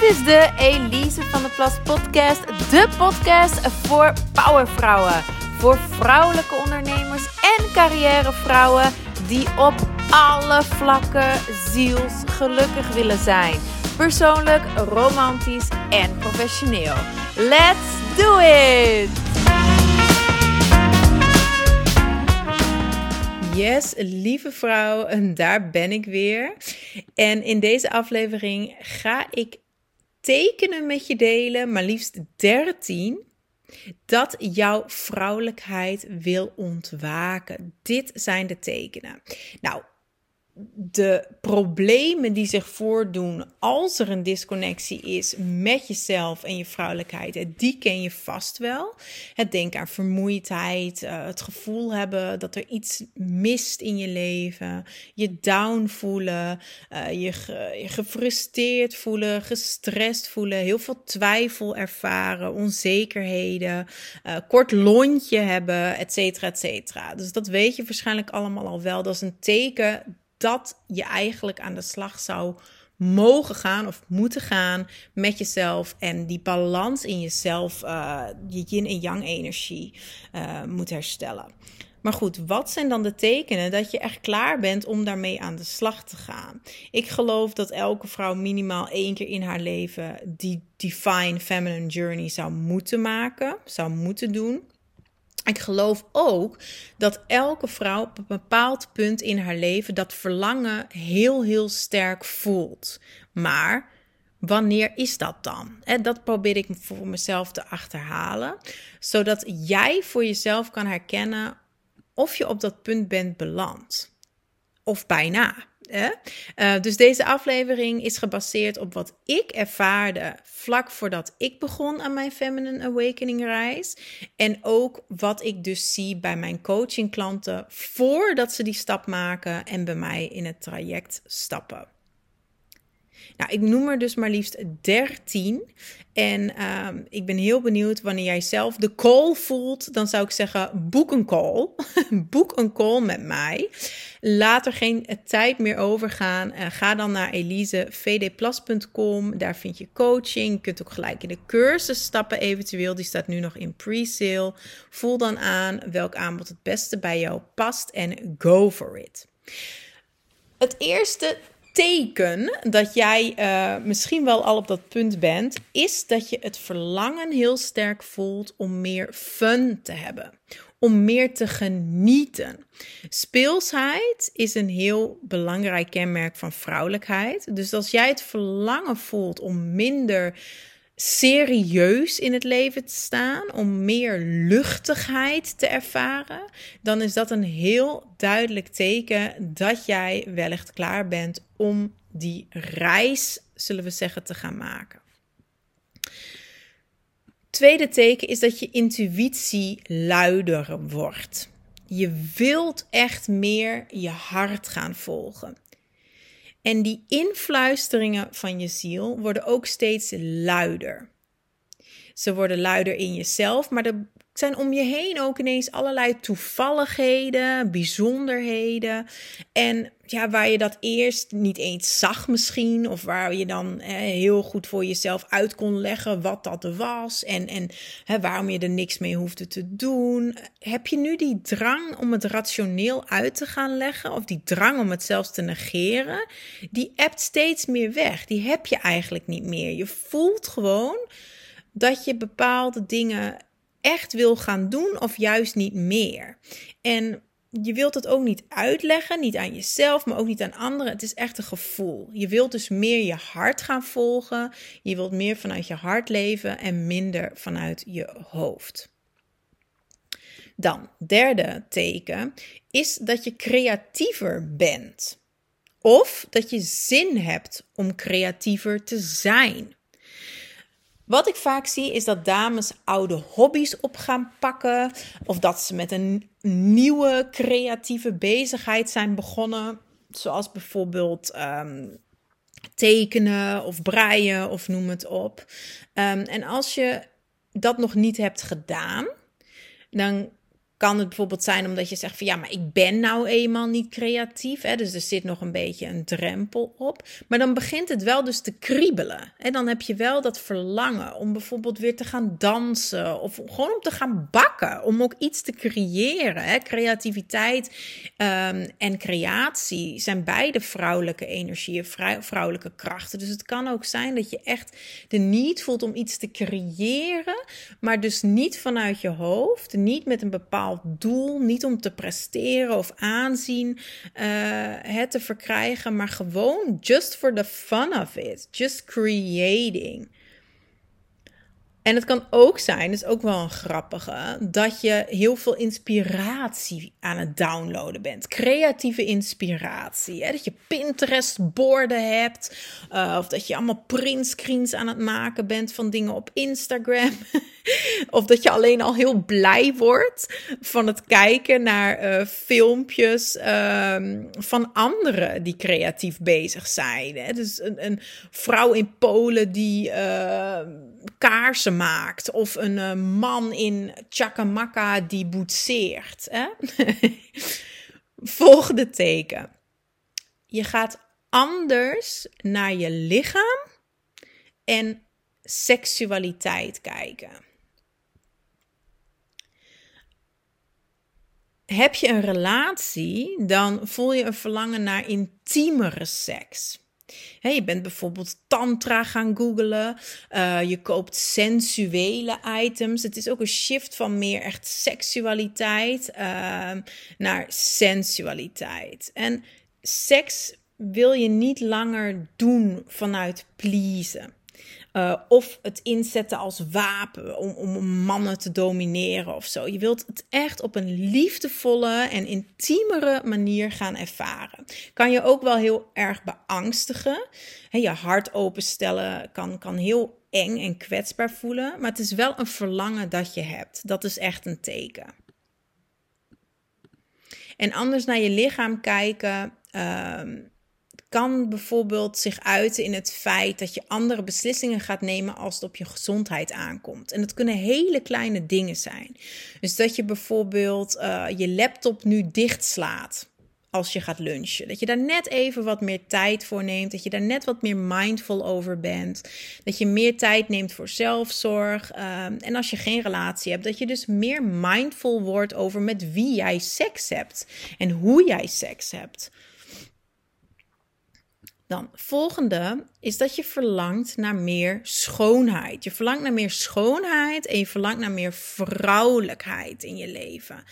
Dit is de Elise van de Plas podcast. De podcast voor powervrouwen. Voor vrouwelijke ondernemers en carrièrevrouwen die op alle vlakken zielsgelukkig willen zijn. Persoonlijk, romantisch en professioneel. Let's do it! Yes, lieve vrouw, daar ben ik weer. En in deze aflevering ga ik tekenen met je delen, maar liefst 13, dat jouw vrouwelijkheid wil ontwaken. Dit zijn de tekenen. Nou, de problemen die zich voordoen als er een disconnectie is met jezelf en je vrouwelijkheid, die ken je vast wel. Het denken aan vermoeidheid, eh, het gevoel hebben dat er iets mist in je leven, je down voelen, eh, je, je gefrustreerd voelen, gestrest voelen, heel veel twijfel ervaren, onzekerheden, uh, kort lontje hebben, et cetera, et cetera. Dus dat weet je waarschijnlijk allemaal al wel. Dat is een teken dat je eigenlijk aan de slag zou mogen gaan of moeten gaan met jezelf en die balans in jezelf, uh, je yin en yang energie uh, moet herstellen. Maar goed, wat zijn dan de tekenen dat je echt klaar bent om daarmee aan de slag te gaan? Ik geloof dat elke vrouw minimaal één keer in haar leven die Divine Feminine Journey zou moeten maken, zou moeten doen. Ik geloof ook dat elke vrouw op een bepaald punt in haar leven dat verlangen heel, heel sterk voelt. Maar wanneer is dat dan? En dat probeer ik voor mezelf te achterhalen, zodat jij voor jezelf kan herkennen of je op dat punt bent beland. Of bijna. Uh, dus deze aflevering is gebaseerd op wat ik ervaarde vlak voordat ik begon aan mijn Feminine Awakening reis. En ook wat ik dus zie bij mijn coaching klanten voordat ze die stap maken en bij mij in het traject stappen. Nou, ik noem er dus maar liefst 13. En uh, ik ben heel benieuwd wanneer jij zelf de call voelt. Dan zou ik zeggen: boek een call. boek een call met mij. Laat er geen tijd meer over gaan. Uh, ga dan naar elisevdplas.com. Daar vind je coaching. Je kunt ook gelijk in de cursus stappen, eventueel. Die staat nu nog in pre-sale. Voel dan aan welk aanbod het beste bij jou past en go for it. Het eerste teken dat jij uh, misschien wel al op dat punt bent, is dat je het verlangen heel sterk voelt om meer fun te hebben. Om meer te genieten. Speelsheid is een heel belangrijk kenmerk van vrouwelijkheid. Dus als jij het verlangen voelt om minder serieus in het leven te staan, om meer luchtigheid te ervaren, dan is dat een heel duidelijk teken dat jij wellicht klaar bent om die reis, zullen we zeggen, te gaan maken. Tweede teken is dat je intuïtie luider wordt. Je wilt echt meer je hart gaan volgen. En die influisteringen van je ziel worden ook steeds luider. Ze worden luider in jezelf, maar er zijn om je heen ook ineens allerlei toevalligheden, bijzonderheden. En ja, waar je dat eerst niet eens zag misschien, of waar je dan heel goed voor jezelf uit kon leggen wat dat was en, en hè, waarom je er niks mee hoefde te doen. Heb je nu die drang om het rationeel uit te gaan leggen, of die drang om het zelfs te negeren, die ebt steeds meer weg. Die heb je eigenlijk niet meer. Je voelt gewoon dat je bepaalde dingen echt wil gaan doen of juist niet meer. En je wilt het ook niet uitleggen, niet aan jezelf, maar ook niet aan anderen. Het is echt een gevoel. Je wilt dus meer je hart gaan volgen. Je wilt meer vanuit je hart leven en minder vanuit je hoofd. Dan, derde teken is dat je creatiever bent. Of dat je zin hebt om creatiever te zijn. Wat ik vaak zie is dat dames oude hobby's op gaan pakken. Of dat ze met een nieuwe creatieve bezigheid zijn begonnen. Zoals bijvoorbeeld ehm, tekenen of breien of noem het op. Ehm, en als je dat nog niet hebt gedaan, dan kan het bijvoorbeeld zijn omdat je zegt van ja, maar ik ben nou eenmaal niet creatief. Hè? Dus er zit nog een beetje een drempel op. Maar dan begint het wel dus te kriebelen. En dan heb je wel dat verlangen om bijvoorbeeld weer te gaan dansen. Of gewoon om te gaan bakken. Om ook iets te creëren. Hè? Creativiteit um, en creatie zijn beide vrouwelijke energieën, vrouwelijke krachten. Dus het kan ook zijn dat je echt de need voelt om iets te creëren. Maar dus niet vanuit je hoofd. Niet met een bepaald doel, niet om te presteren of aanzien het te verkrijgen, maar gewoon just for the fun of it, just creating. En het kan ook zijn, dat is ook wel een grappige, dat je heel veel inspiratie aan het downloaden bent. Creatieve inspiratie. Hè? Dat je Pinterest-borden hebt. Uh, of dat je allemaal printscreens aan het maken bent van dingen op Instagram. of dat je alleen al heel blij wordt van het kijken naar uh, filmpjes uh, van anderen die creatief bezig zijn. Hè? Dus een, een vrouw in Polen die uh, kaarsen maakt. Of een uh, man in Chakamaka die boetseert. Hè? Volgende teken. Je gaat anders naar je lichaam en seksualiteit kijken. Heb je een relatie, dan voel je een verlangen naar intiemere seks je bent bijvoorbeeld tantra gaan googlen. Uh, je koopt sensuele items. Het is ook een shift van meer echt seksualiteit uh, naar sensualiteit. En seks wil je niet langer doen vanuit pleasen. Uh, of het inzetten als wapen om, om mannen te domineren of zo. Je wilt het echt op een liefdevolle en intiemere manier gaan ervaren. Kan je ook wel heel erg beangstigen. Je hart openstellen kan, kan heel eng en kwetsbaar voelen. Maar het is wel een verlangen dat je hebt. Dat is echt een teken. En anders naar je lichaam kijken. Uh, kan bijvoorbeeld zich uiten in het feit dat je andere beslissingen gaat nemen als het op je gezondheid aankomt. En dat kunnen hele kleine dingen zijn. Dus dat je bijvoorbeeld uh, je laptop nu dichtslaat als je gaat lunchen. Dat je daar net even wat meer tijd voor neemt. Dat je daar net wat meer mindful over bent. Dat je meer tijd neemt voor zelfzorg. Um, en als je geen relatie hebt, dat je dus meer mindful wordt over met wie jij seks hebt. En hoe jij seks hebt. Dan volgende is dat je verlangt naar meer schoonheid. Je verlangt naar meer schoonheid en je verlangt naar meer vrouwelijkheid in je leven.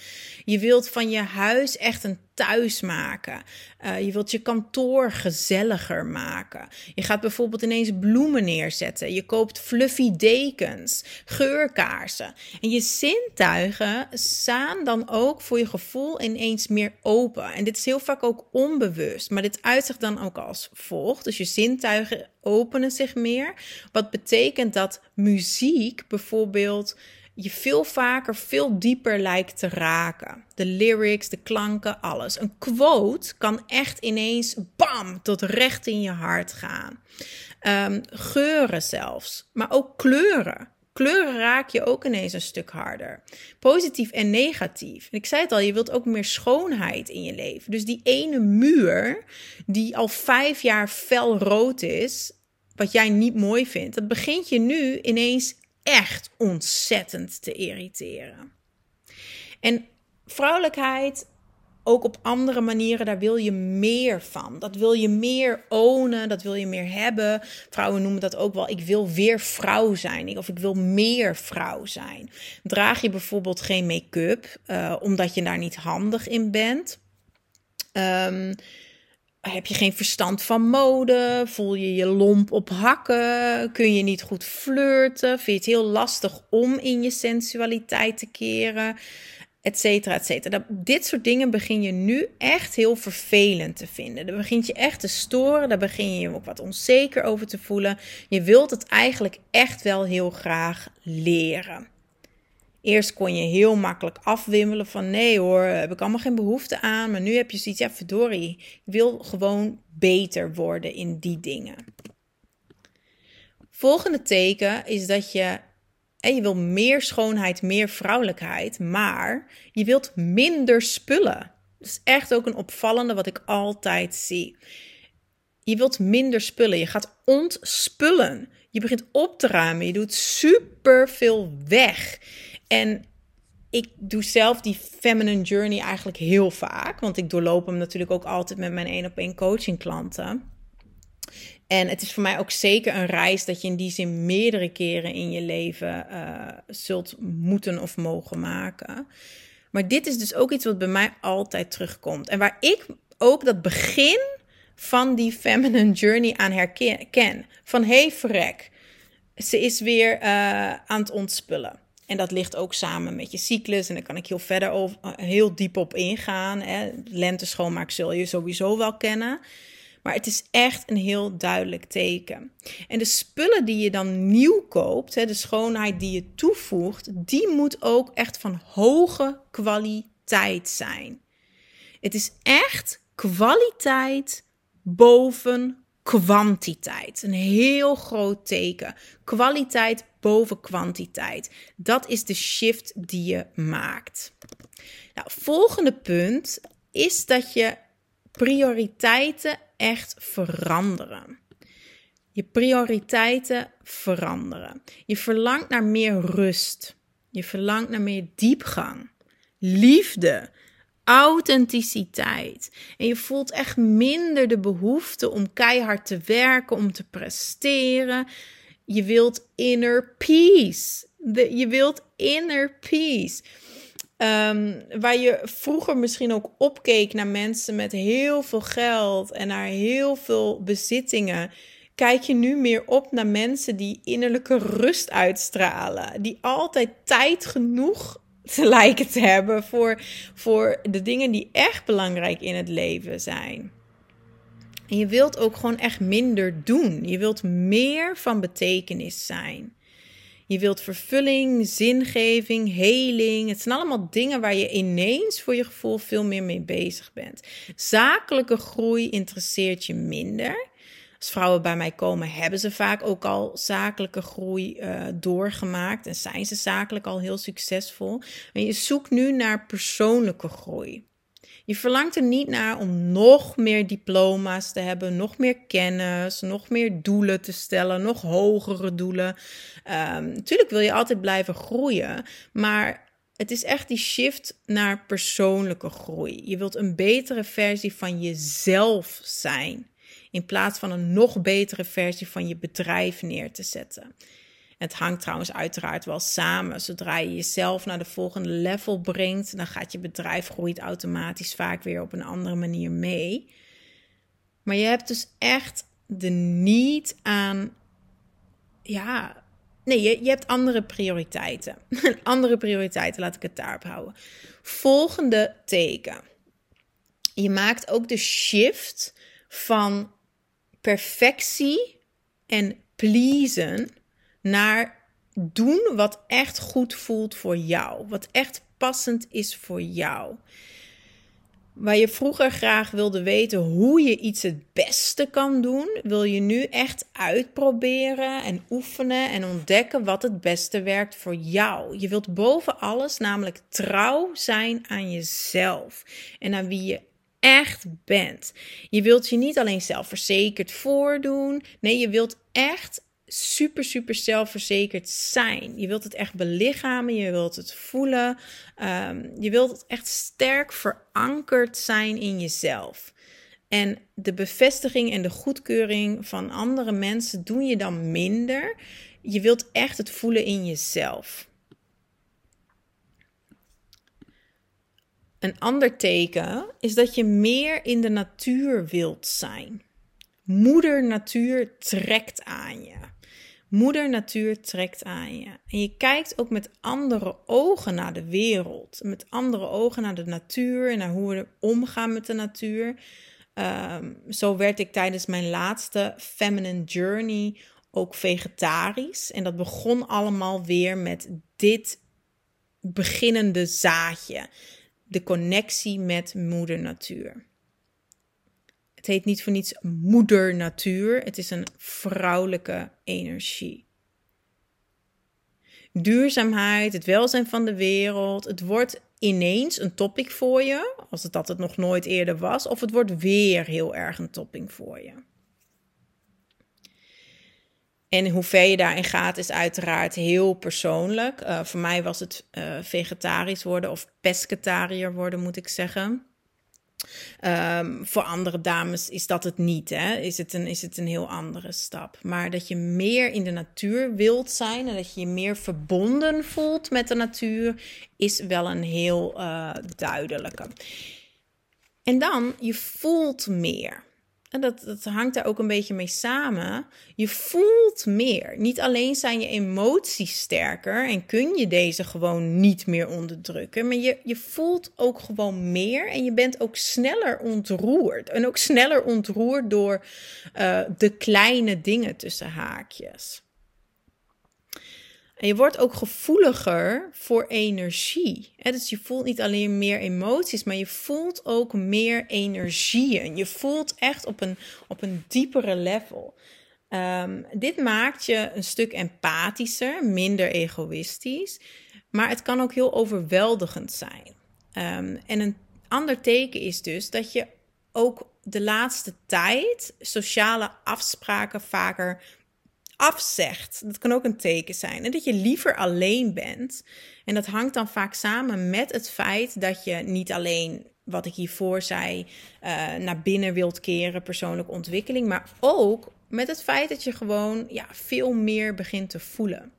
Je wilt van je huis echt een thuis maken. Uh, je wilt je kantoor gezelliger maken. Je gaat bijvoorbeeld ineens bloemen neerzetten. Je koopt fluffy dekens, geurkaarsen. En je zintuigen staan dan ook voor je gevoel ineens meer open. En dit is heel vaak ook onbewust, maar dit uitzicht dan ook als volgt. Dus je zintuigen openen zich meer. Wat betekent dat muziek bijvoorbeeld je veel vaker, veel dieper lijkt te raken. De lyrics, de klanken, alles. Een quote kan echt ineens bam tot recht in je hart gaan. Um, geuren zelfs, maar ook kleuren. Kleuren raak je ook ineens een stuk harder. Positief en negatief. ik zei het al, je wilt ook meer schoonheid in je leven. Dus die ene muur die al vijf jaar fel rood is, wat jij niet mooi vindt, dat begint je nu ineens echt ontzettend te irriteren. En vrouwelijkheid, ook op andere manieren, daar wil je meer van. Dat wil je meer ownen, dat wil je meer hebben. Vrouwen noemen dat ook wel, ik wil weer vrouw zijn. Of ik wil meer vrouw zijn. Draag je bijvoorbeeld geen make-up, uh, omdat je daar niet handig in bent. Um, heb je geen verstand van mode? Voel je je lomp op hakken? Kun je niet goed flirten? Vind je het heel lastig om in je sensualiteit te keren? Etcetera, etcetera. Dit soort dingen begin je nu echt heel vervelend te vinden. Daar begint je echt te storen. Daar begin je je ook wat onzeker over te voelen. Je wilt het eigenlijk echt wel heel graag leren. Eerst kon je heel makkelijk afwimmelen van nee hoor, heb ik allemaal geen behoefte aan. Maar nu heb je zoiets, ja verdorie, je wil gewoon beter worden in die dingen. Volgende teken is dat je En je wil meer schoonheid, meer vrouwelijkheid, maar je wilt minder spullen. Dat is echt ook een opvallende wat ik altijd zie. Je wilt minder spullen. Je gaat ontspullen. Je begint op te ruimen. Je doet super veel weg. En ik doe zelf die feminine journey eigenlijk heel vaak. Want ik doorloop hem natuurlijk ook altijd met mijn één op één coaching klanten. En het is voor mij ook zeker een reis dat je in die zin meerdere keren in je leven uh, zult moeten of mogen maken. Maar dit is dus ook iets wat bij mij altijd terugkomt. En waar ik ook dat begin van die feminine journey aan herken. Van hey verrek, ze is weer uh, aan het ontspullen. En dat ligt ook samen met je cyclus. En daar kan ik heel verder over, heel diep op ingaan. Hè. Zul je sowieso wel kennen. Maar het is echt een heel duidelijk teken. En de spullen die je dan nieuw koopt, hè, de schoonheid die je toevoegt, die moet ook echt van hoge kwaliteit zijn. Het is echt kwaliteit boven kwantiteit. Een heel groot teken. Kwaliteit boven kwantiteit. Dat is de shift die je maakt. Nou, volgende punt is dat je prioriteiten echt veranderen. Je prioriteiten veranderen. Je verlangt naar meer rust. Je verlangt naar meer diepgang, liefde, authenticiteit. En je voelt echt minder de behoefte om keihard te werken, om te presteren. Je wilt inner peace. je wilt inner peace. Um, waar je vroeger misschien ook opkeek naar mensen met heel veel geld en naar heel veel bezittingen, kijk je nu meer op naar mensen die innerlijke rust uitstralen, die altijd tijd genoeg te lijken te hebben voor, voor de dingen die echt belangrijk in het leven zijn. En je wilt ook gewoon echt minder doen. Je wilt meer van betekenis zijn. Je wilt vervulling, zingeving, heling. Het zijn allemaal dingen waar je ineens voor je gevoel veel meer mee bezig bent. Zakelijke groei interesseert je minder. Als vrouwen bij mij komen, hebben ze vaak ook al zakelijke groei uh, doorgemaakt en zijn ze zakelijk al heel succesvol. En je zoekt nu naar persoonlijke groei. Je verlangt er niet naar om nog meer diploma's te hebben, nog meer kennis, nog meer doelen te stellen, nog hogere doelen. Natuurlijk wil je altijd blijven groeien, maar het is echt die shift naar persoonlijke groei. Je wilt een betere versie van jezelf zijn, in plaats van een nog betere versie van je bedrijf neer te zetten. Het hangt trouwens uiteraard wel samen. Zodra je jezelf naar de volgende level brengt, dan gaat je bedrijf groeit automatisch vaak weer op een andere manier mee. Maar je hebt dus echt de niet aan, ja, nee, je, je hebt andere prioriteiten. andere prioriteiten, laat ik het daarop houden. Volgende teken. Je maakt ook de shift van perfectie en pleasen naar doen wat echt goed voelt voor jou. Wat echt passend is voor jou. Waar je vroeger graag wilde weten hoe je iets het beste kan doen, wil je nu echt uitproberen en oefenen en ontdekken wat het beste werkt voor jou. Je wilt boven alles namelijk trouw zijn aan jezelf en aan wie je echt bent. Je wilt je niet alleen zelfverzekerd voordoen, nee, je wilt echt super, super zelfverzekerd zijn. Je wilt het echt belichamen, je wilt het voelen. Um, je wilt echt sterk verankerd zijn in jezelf. En de bevestiging en de goedkeuring van andere mensen doen je dan minder. Je wilt echt het voelen in jezelf. Een ander teken is dat je meer in de natuur wilt zijn. Moeder natuur trekt aan je. Moeder natuur trekt aan je. En je kijkt ook met andere ogen naar de wereld. Met andere ogen naar de natuur en naar hoe we omgaan met de natuur. Ehm, zo werd ik tijdens mijn laatste Feminine Journey ook vegetarisch. En dat begon allemaal weer met dit beginnende zaadje. De connectie met moeder natuur. Het heet niet voor niets moeder natuur. Het is een vrouwelijke energie. duurzaamheid, het welzijn van de wereld. Het wordt ineens een topic voor je, als het dat het nog nooit eerder was, of het wordt weer heel erg een topic voor je. En hoe ver je daarin gaat, is uiteraard heel persoonlijk. Uh, voor mij was het uh, vegetarisch worden of pescatariër worden, moet ik zeggen. Um, voor andere dames is dat het niet. Hè? Is, het een, is het een heel andere stap. Maar dat je meer in de natuur wilt zijn en dat je je meer verbonden voelt met de natuur, is wel een heel uh, duidelijke. En dan, je voelt meer. En dat, dat hangt daar ook een beetje mee samen. Je voelt meer. Niet alleen zijn je emoties sterker en kun je deze gewoon niet meer onderdrukken, maar je, je voelt ook gewoon meer en je bent ook sneller ontroerd. En ook sneller ontroerd door uh, de kleine dingen tussen haakjes. Je wordt ook gevoeliger voor energie. Dus je voelt niet alleen meer emoties, maar je voelt ook meer energieën. Je voelt echt op een, op een diepere level. Um, dit maakt je een stuk empathischer, minder egoïstisch. Maar het kan ook heel overweldigend zijn. Um, en een ander teken is dus dat je ook de laatste tijd sociale afspraken vaker afzegt. Dat kan ook een teken zijn. En dat je liever alleen bent. En dat hangt dan vaak samen met het feit dat je niet alleen, wat ik hiervoor zei, uh, naar binnen wilt keren, persoonlijke ontwikkeling, maar ook met het feit dat je gewoon ja, veel meer begint te voelen.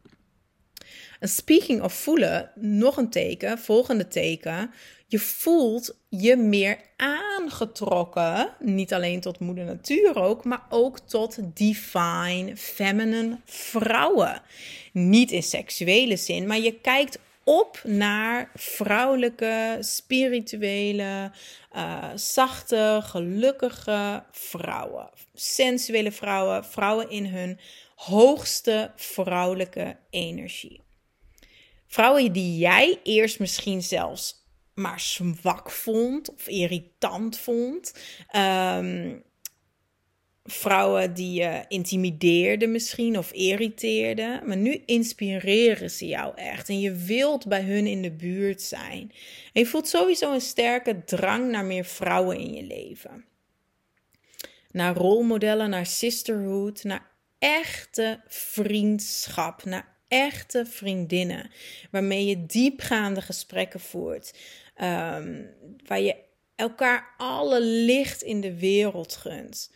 Speaking of voelen, nog een teken, volgende teken. Je voelt je meer aangetrokken, niet alleen tot moeder natuur ook, maar ook tot divine feminine vrouwen. Niet in seksuele zin, maar je kijkt op naar vrouwelijke, spirituele, uh, zachte, gelukkige vrouwen. Sensuele vrouwen, vrouwen in hun hoogste vrouwelijke energie. Vrouwen die jij eerst misschien zelfs maar zwak vond of irritant vond. Um, vrouwen die je intimideerden misschien of irriteerden. Maar nu inspireren ze jou echt. En je wilt bij hun in de buurt zijn. En je voelt sowieso een sterke drang naar meer vrouwen in je leven. Naar rolmodellen, naar sisterhood, naar echte vriendschap, naar echte vriendinnen. Waarmee je diepgaande gesprekken voert. Um, waar je elkaar alle licht in de wereld gunt.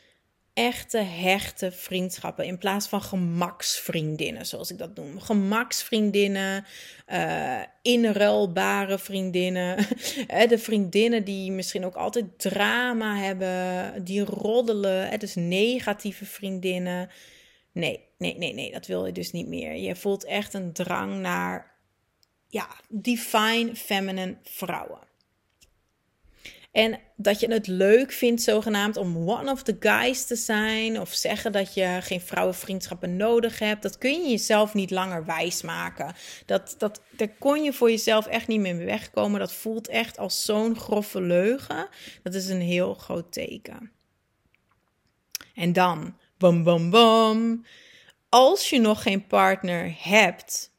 Echte, hechte vriendschappen in plaats van gemaksvriendinnen, zoals ik dat noem. Gemaksvriendinnen, uh, inruilbare vriendinnen. de vriendinnen die misschien ook altijd drama hebben, die roddelen. Dus negatieve vriendinnen. Nee, nee, nee, nee, dat wil je dus niet meer. Je voelt echt een drang naar ja, divine feminine vrouwen. En dat je het leuk vindt, zogenaamd, om one of the guys te zijn. Of zeggen dat je geen vrouwenvriendschappen nodig hebt. Dat kun je jezelf niet langer wijsmaken. Dat, dat, daar kon je voor jezelf echt niet meer wegkomen. Dat voelt echt als zo'n grove leugen. Dat is een heel groot teken. En dan, bam, bam, bam. Als je nog geen partner hebt,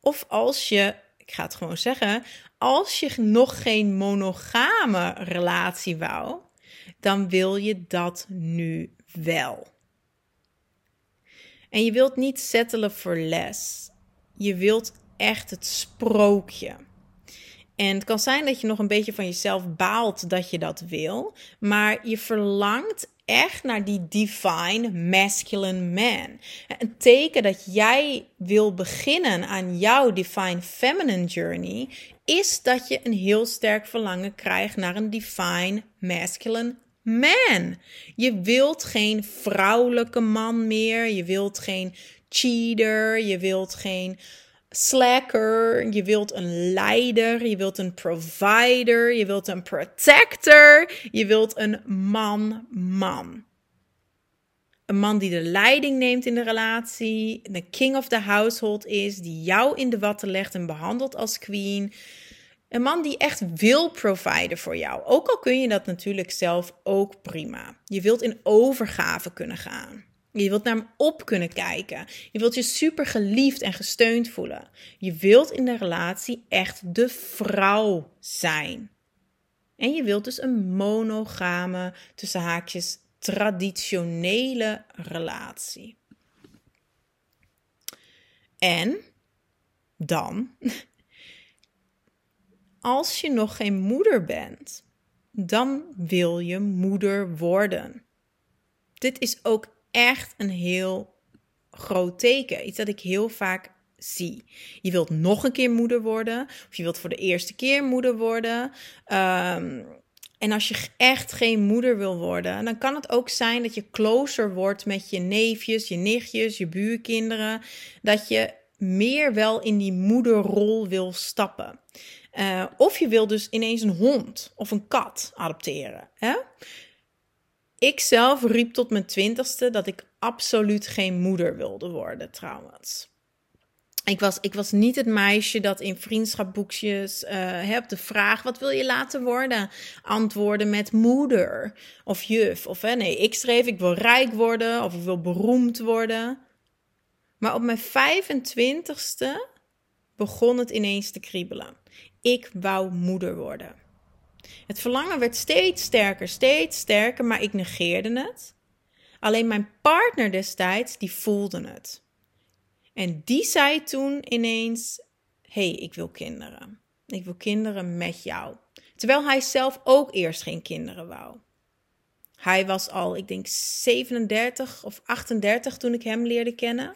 of als je ik ga het gewoon zeggen, als je nog geen monogame relatie wou, dan wil je dat nu wel. En je wilt niet settelen voor les. Je wilt echt het sprookje. En het kan zijn dat je nog een beetje van jezelf baalt dat je dat wil, maar je verlangt echt naar die divine masculine man. Een teken dat jij wil beginnen aan jouw divine feminine journey is dat je een heel sterk verlangen krijgt naar een divine masculine man. Je wilt geen vrouwelijke man meer, je wilt geen cheater, je wilt geen slacker, je wilt een leider, je wilt een provider, je wilt een protector, je wilt een man-man. Een man die de leiding neemt in de relatie, de king of the household is, die jou in de watten legt en behandelt als queen. Een man die echt wil providen voor jou. Ook al kun je dat natuurlijk zelf ook prima. Je wilt in overgave kunnen gaan. Je wilt naar hem op kunnen kijken. Je wilt je super geliefd en gesteund voelen. Je wilt in de relatie echt de vrouw zijn. En je wilt dus een monogame, tussen haakjes, traditionele relatie. En dan, als je nog geen moeder bent, dan wil je moeder worden. Dit is ook echt een heel groot teken. Iets dat ik heel vaak zie. Je wilt nog een keer moeder worden, of je wilt voor de eerste keer moeder worden. Ehm, en als je echt geen moeder wil worden, dan kan het ook zijn dat je closer wordt met je neefjes, je nichtjes, je buurkinderen. Dat je meer wel in die moederrol wil stappen. Uh, of je wil dus ineens een hond of een kat adopteren. Hè? Ik zelf riep tot mijn twintigste dat ik absoluut geen moeder wilde worden, trouwens. Ik was, ik was niet het meisje dat in vriendschapboekjes uh, op de vraag: wat wil je laten worden? Antwoorden met moeder of juf. Of hè, nee, ik schreef: ik wil rijk worden of ik wil beroemd worden. Maar op mijn 25ste begon het ineens te kriebelen. Ik wou moeder worden. Het verlangen werd steeds sterker, steeds sterker, maar ik negeerde het. Alleen mijn partner destijds, die voelde het. En die zei toen ineens: hey, ik wil kinderen. Ik wil kinderen met jou. Terwijl hij zelf ook eerst geen kinderen wou. Hij was al, ik denk, 37 of 38 toen ik hem leerde kennen.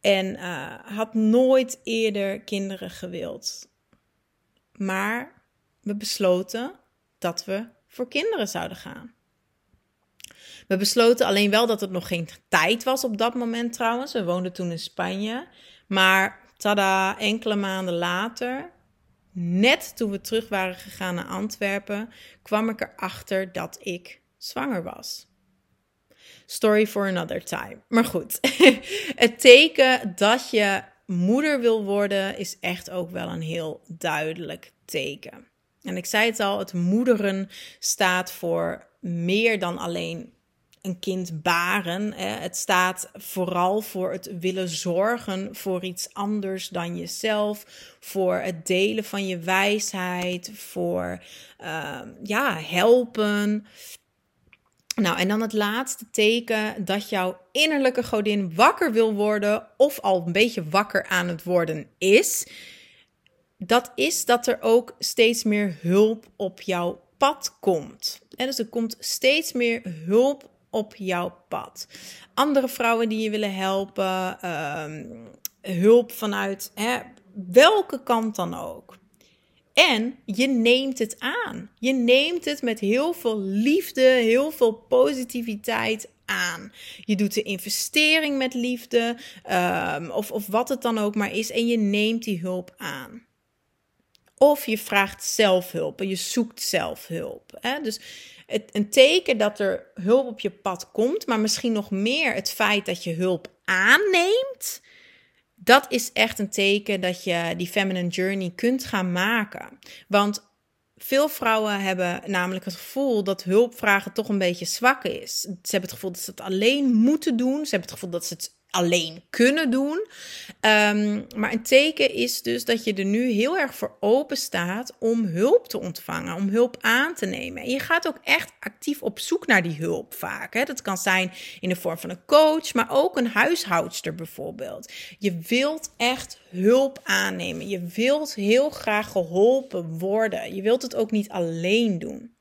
En uh, had nooit eerder kinderen gewild. Maar we besloten dat we voor kinderen zouden gaan. We besloten alleen wel dat het nog geen tijd was op dat moment trouwens. We woonden toen in Spanje. Maar tada, enkele maanden later, net toen we terug waren gegaan naar Antwerpen, kwam ik erachter dat ik zwanger was. Story for another time. Maar goed, het teken dat je moeder wil worden is echt ook wel een heel duidelijk teken. En ik zei het al, het moederen staat voor meer dan alleen een kind baren. Het staat vooral voor het willen zorgen voor iets anders dan jezelf. Voor het delen van je wijsheid. Voor uh, ja, helpen. Nou, en dan het laatste teken dat jouw innerlijke godin wakker wil worden. Of al een beetje wakker aan het worden is. Dat is dat er ook steeds meer hulp op jouw pad komt. En dus er komt steeds meer hulp op jouw pad. Andere vrouwen die je willen helpen, ehm, hulp vanuit hè, welke kant dan ook. En je neemt het aan. Je neemt het met heel veel liefde, heel veel positiviteit aan. Je doet de investering met liefde, um, of, of wat het dan ook maar is, en je neemt die hulp aan. Of je vraagt zelfhulp en je zoekt zelfhulp. Hè? Dus het, een teken dat er hulp op je pad komt, maar misschien nog meer het feit dat je hulp aanneemt. Dat is echt een teken dat je die feminine journey kunt gaan maken. Want veel vrouwen hebben namelijk het gevoel dat hulpvragen toch een beetje zwak is. Ze hebben het gevoel dat ze het alleen moeten doen. Ze hebben het gevoel dat ze het alleen kunnen doen. Um, maar een teken is dus dat je er nu heel erg voor open staat om hulp te ontvangen, om hulp aan te nemen. En je gaat ook echt actief op zoek naar die hulp vaak. Hè? Dat kan zijn in de vorm van een coach, maar ook een huishoudster bijvoorbeeld. Je wilt echt hulp aannemen. Je wilt heel graag geholpen worden. Je wilt het ook niet alleen doen.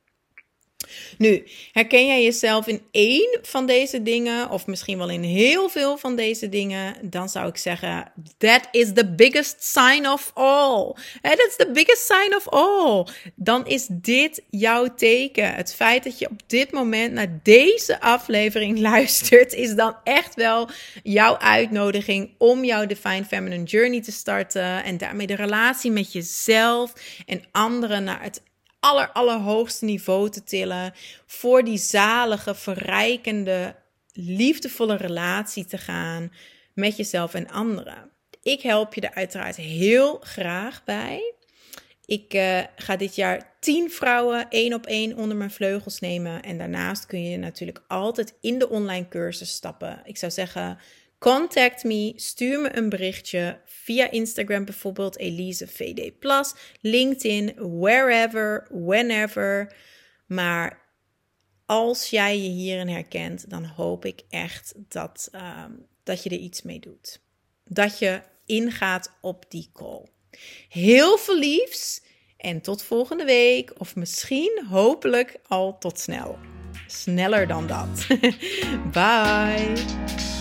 Nu, herken jij jezelf in één van deze dingen, of misschien wel in heel veel van deze dingen, dan zou ik zeggen: That is the biggest sign of all. That's the biggest sign of all. Dan is dit jouw teken. Het feit dat je op dit moment naar deze aflevering luistert, is dan echt wel jouw uitnodiging om jouw Divine Feminine Journey te starten en daarmee de relatie met jezelf en anderen naar het aller, allerhoogste niveau te tillen. Voor die zalige, verrijkende, liefdevolle relatie te gaan met jezelf en anderen. Ik help je er uiteraard heel graag bij. Ik uh, ga dit jaar 10 vrouwen één op één onder mijn vleugels nemen. En daarnaast kun je natuurlijk altijd in de online cursus stappen. Ik zou zeggen, contact me, stuur me een berichtje via Instagram bijvoorbeeld Elise VD LinkedIn, wherever, whenever. Maar als jij je hierin herkent, dan hoop ik echt dat, ehm, dat je er iets mee doet. Dat je ingaat op die call. Heel veel liefs en tot volgende week. Of misschien, hopelijk al tot snel. Sneller dan dat. Bye.